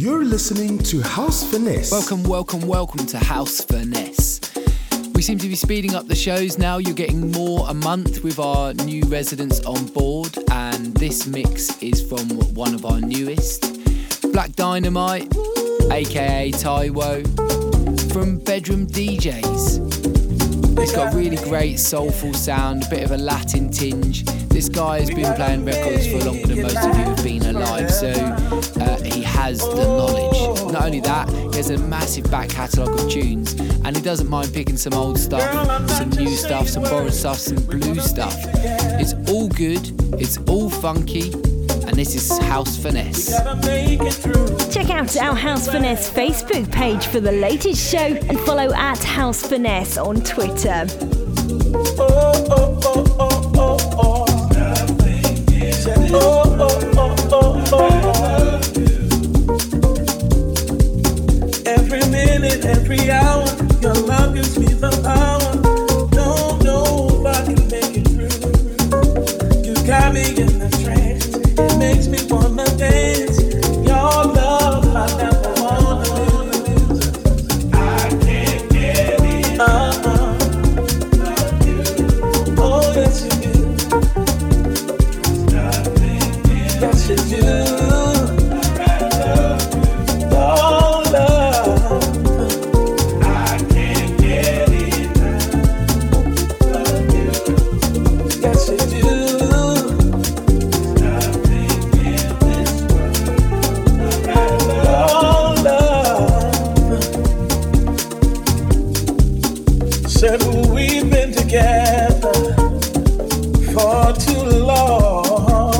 You're listening to House Finesse. Welcome, welcome, welcome to House Finesse. We seem to be speeding up the shows now. You're getting more a month with our new residents on board, and this mix is from one of our newest, Black Dynamite, aka Taiwo, from Bedroom DJs. It's got a really great soulful sound, a bit of a Latin tinge. This guy has been playing records for longer than most of you have been alive, so uh, he has the knowledge. Not only that, he has a massive back catalogue of tunes, and he doesn't mind picking some old stuff, some new stuff, some borrowed stuff, some blue stuff. It's all good, it's all funky, and this is House Finesse. Check out our House Finesse Facebook page for the latest show and follow at House Finesse on Twitter. Every every hour, your love gives me the power. For too long,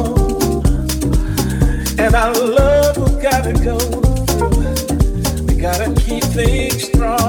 and our love we gotta go through. We gotta keep things strong.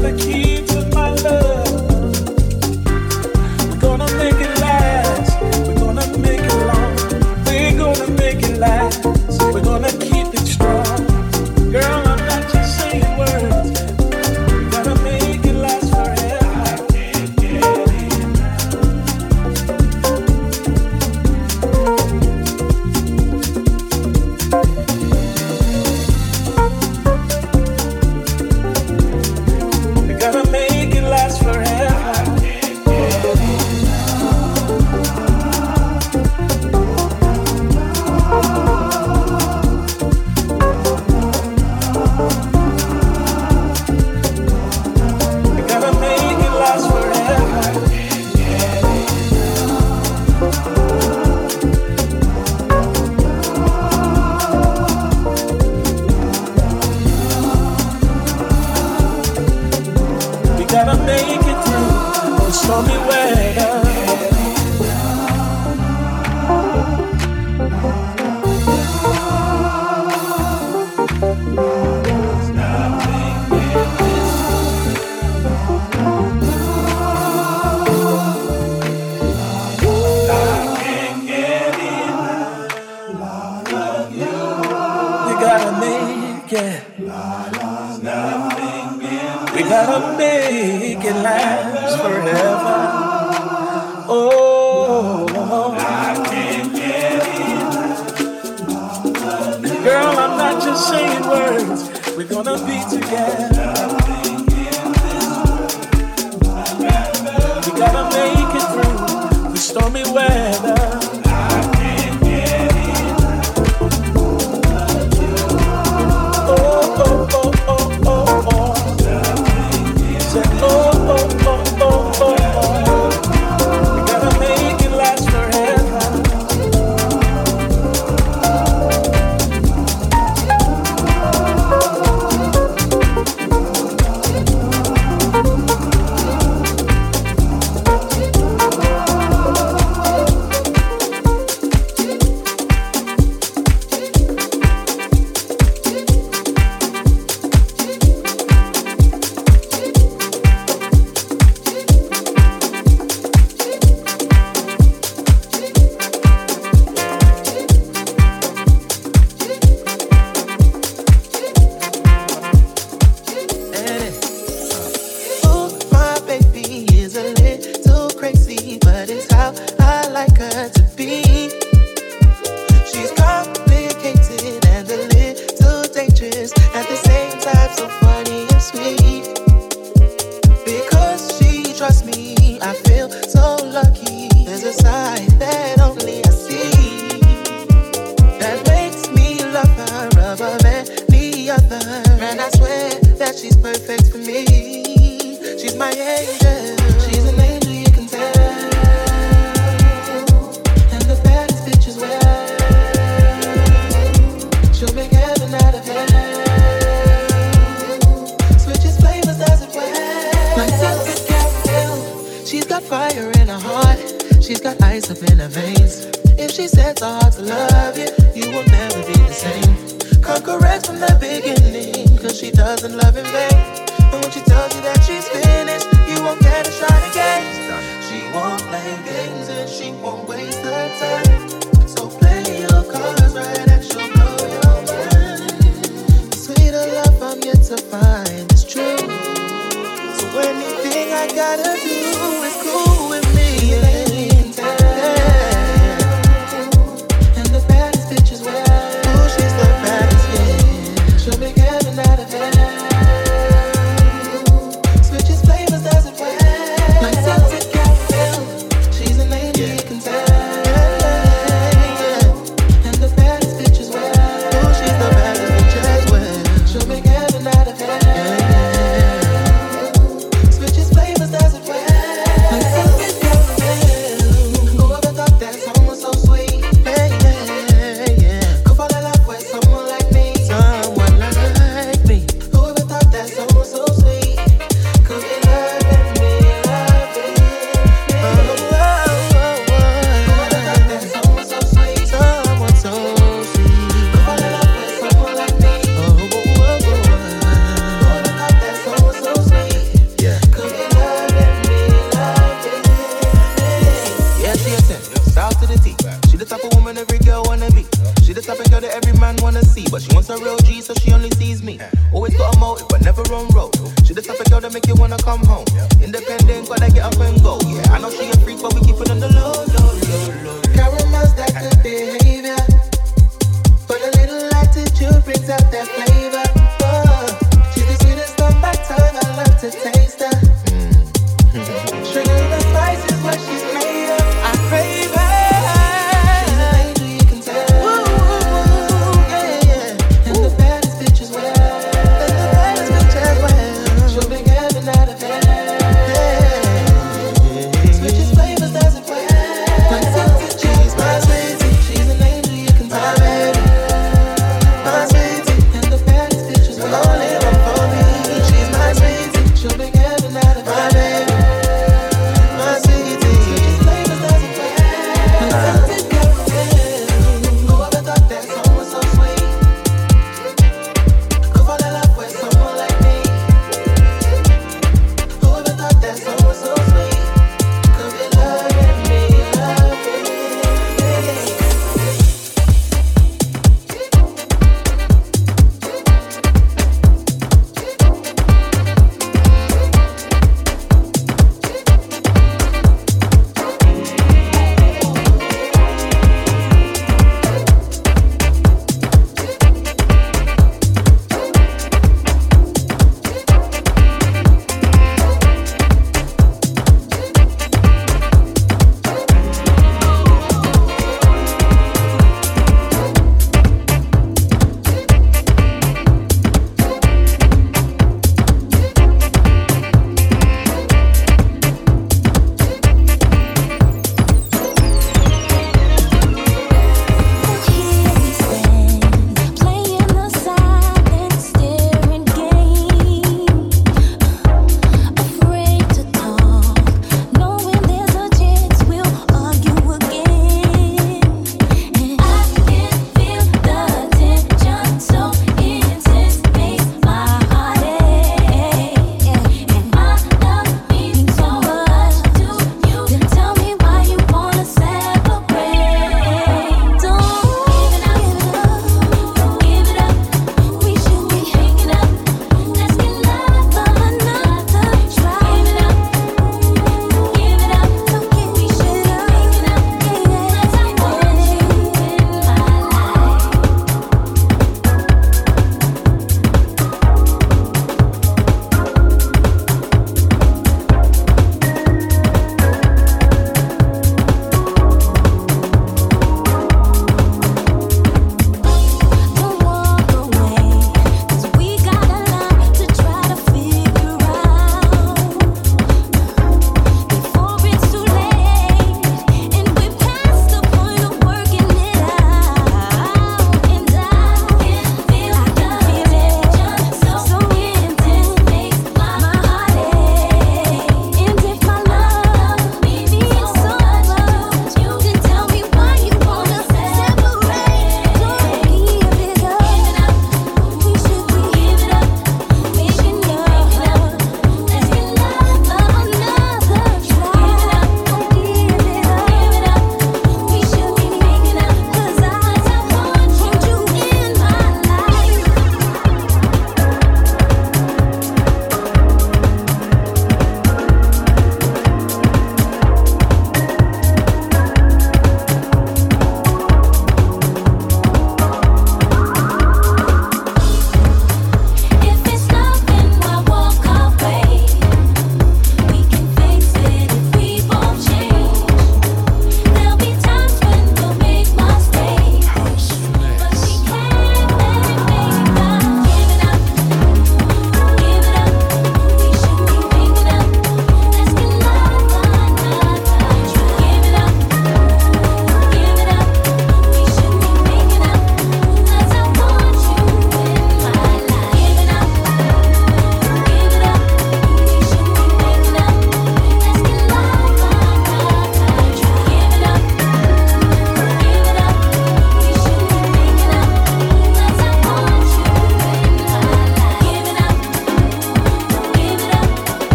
the key.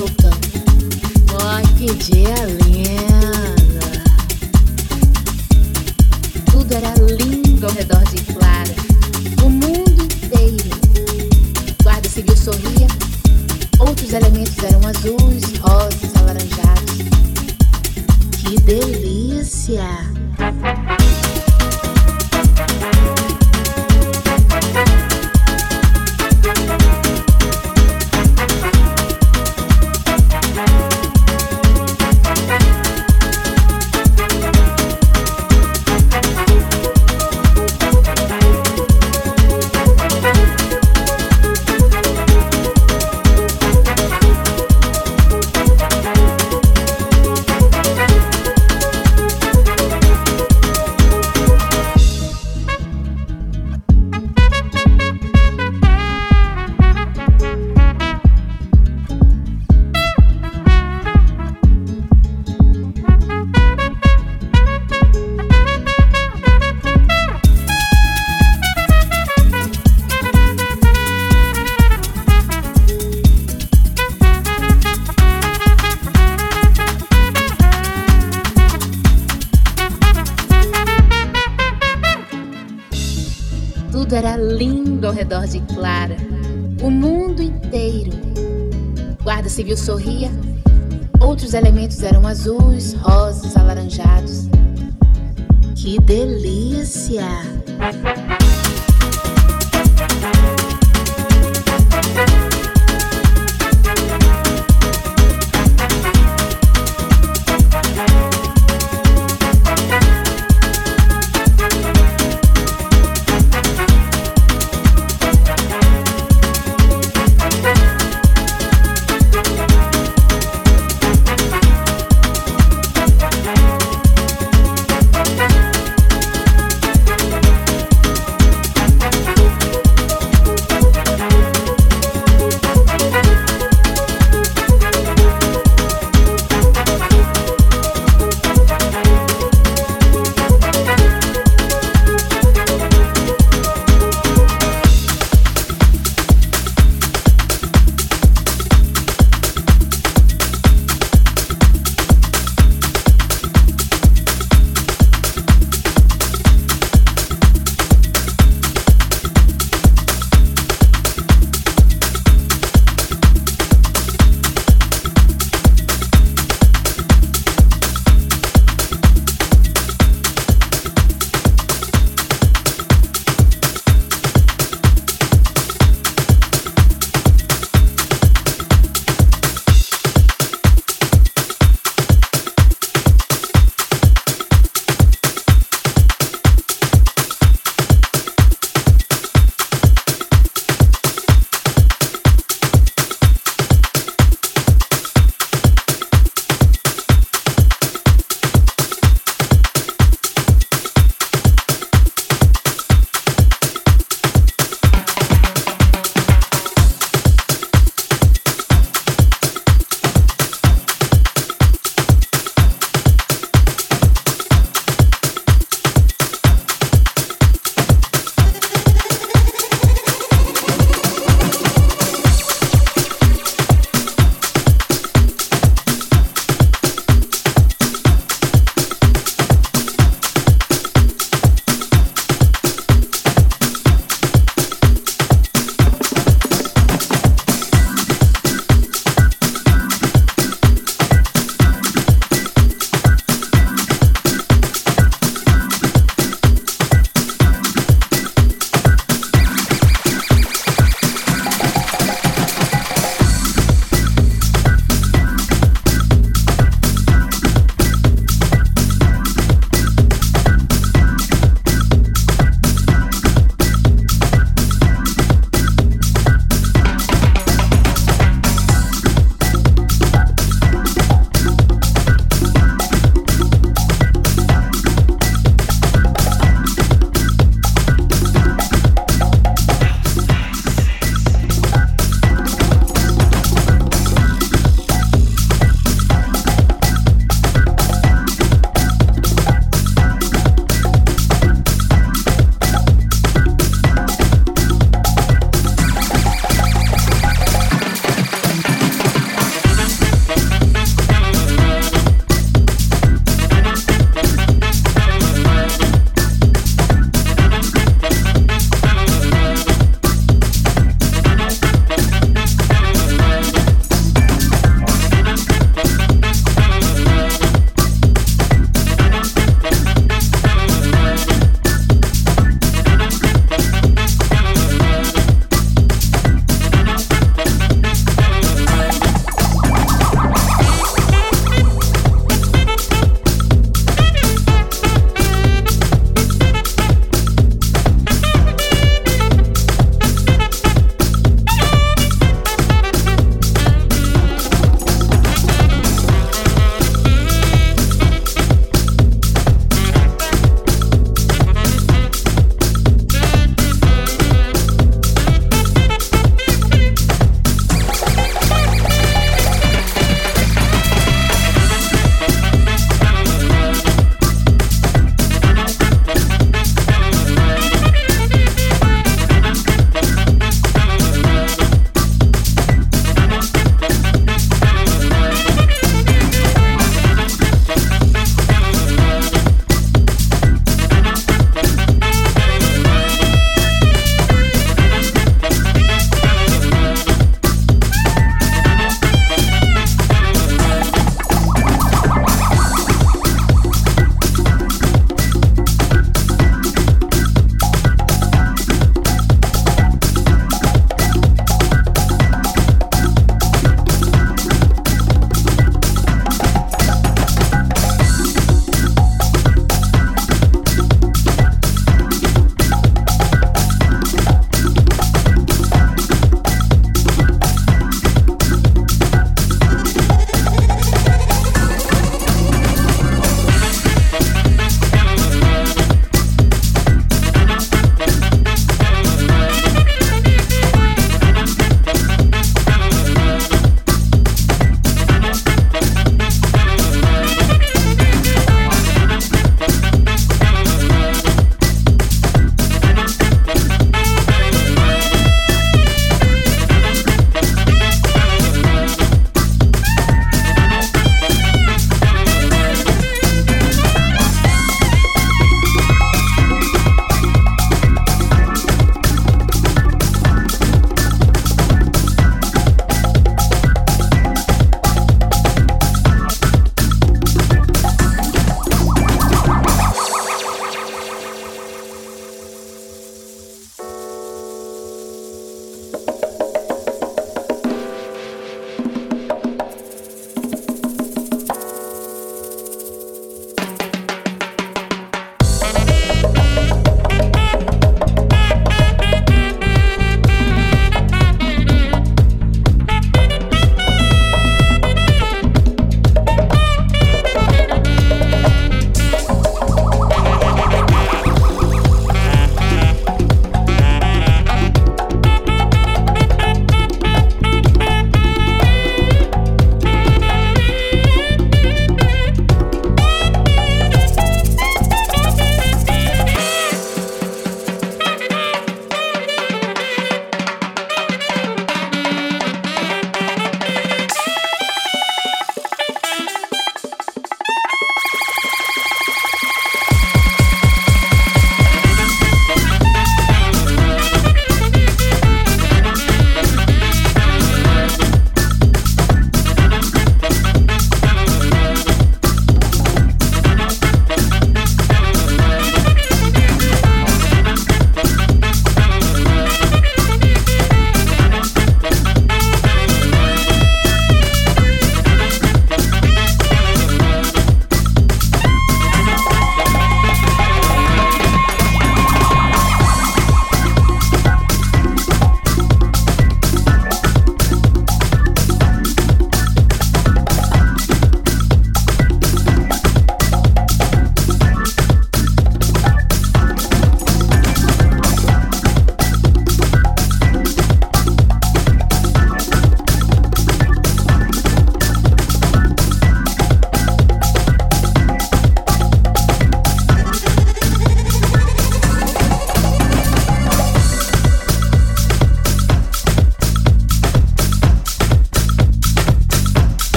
desculpa. que de Helena. Tudo era lindo ao redor de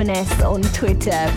at House Finesse on Twitter.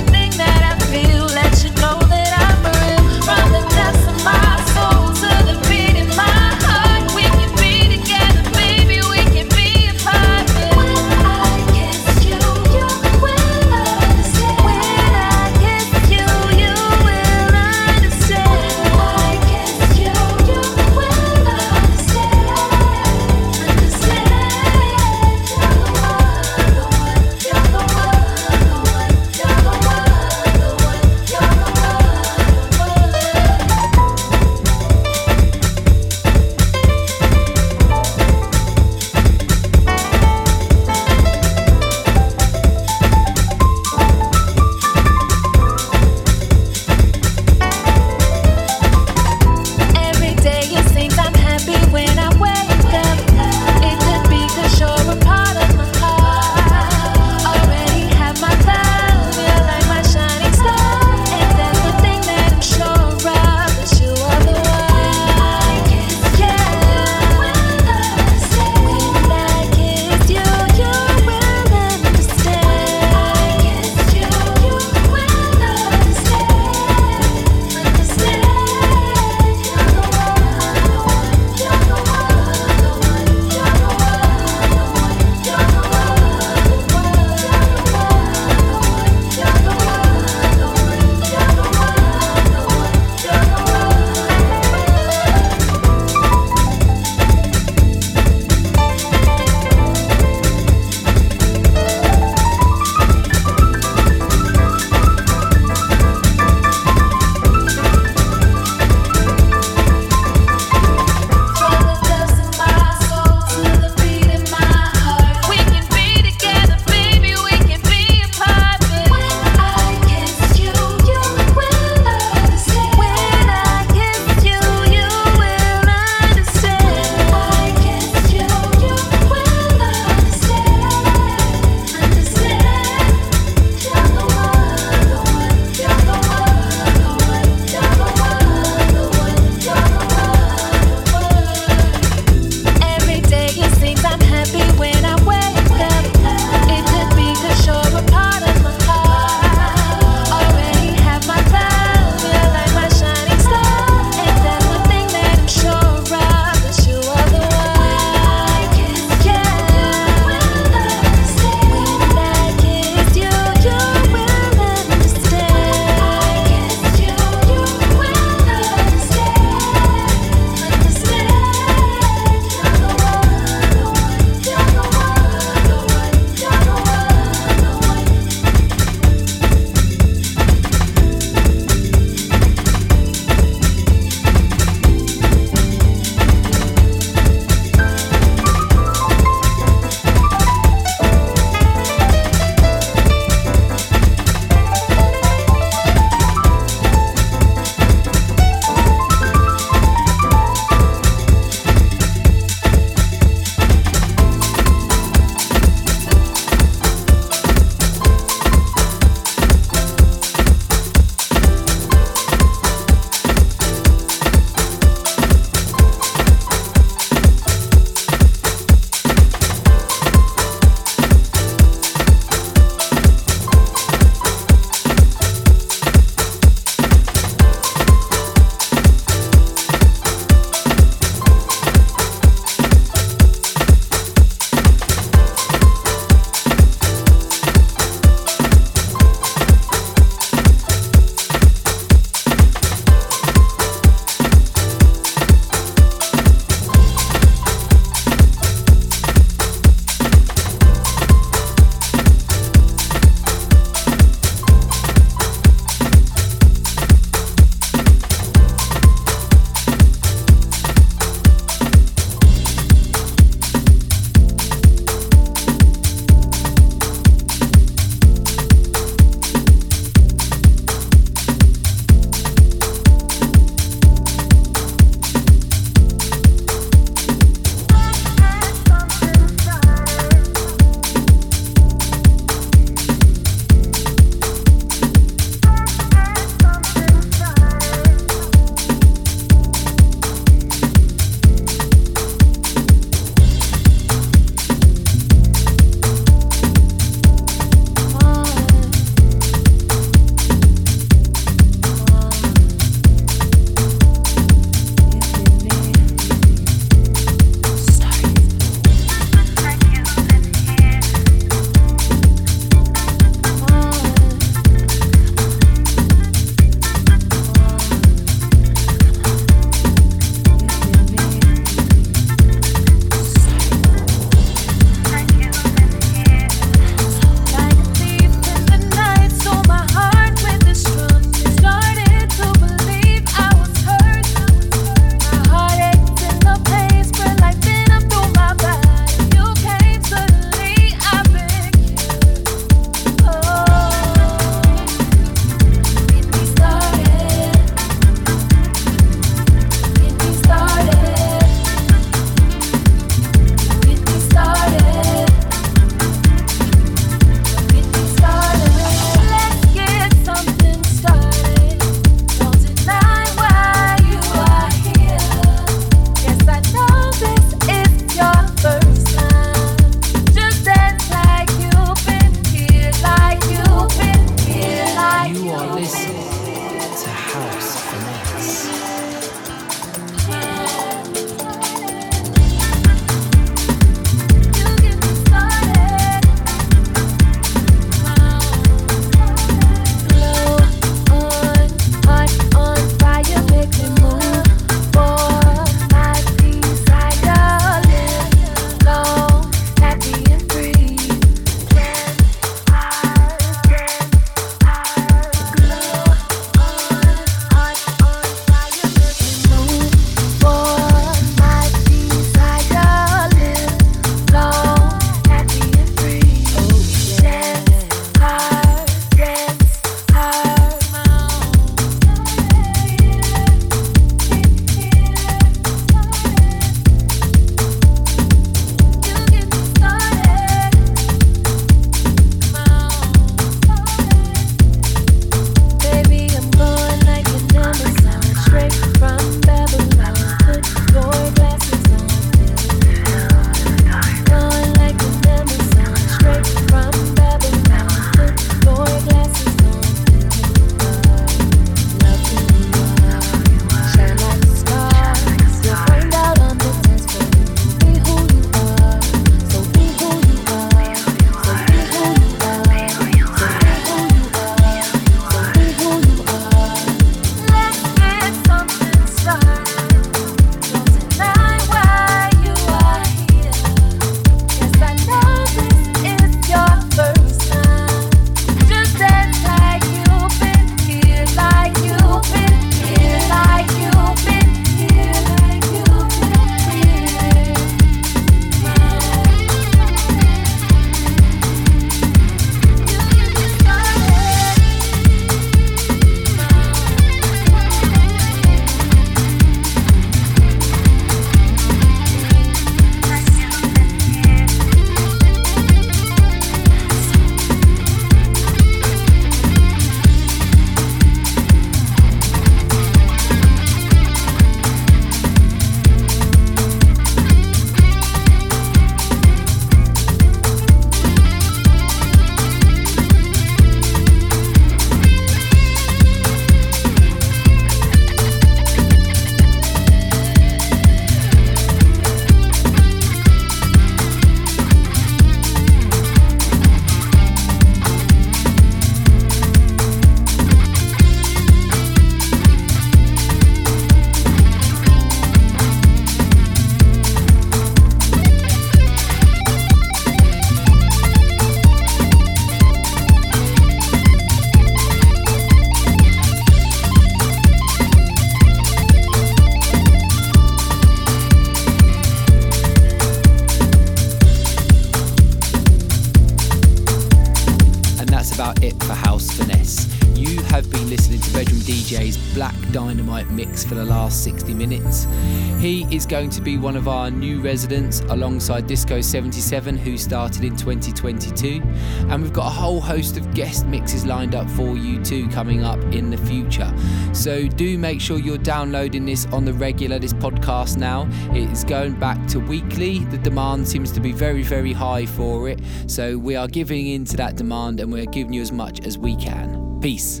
Is going to be one of our new residents alongside Disco 77, who started in 2022. And we've got a whole host of guest mixes lined up for you too coming up in the future. So do make sure you're downloading this on the regular, this podcast now. It is going back to weekly. The demand seems to be very, very high for it. So we are giving in to that demand and we're giving you as much as we can. Peace.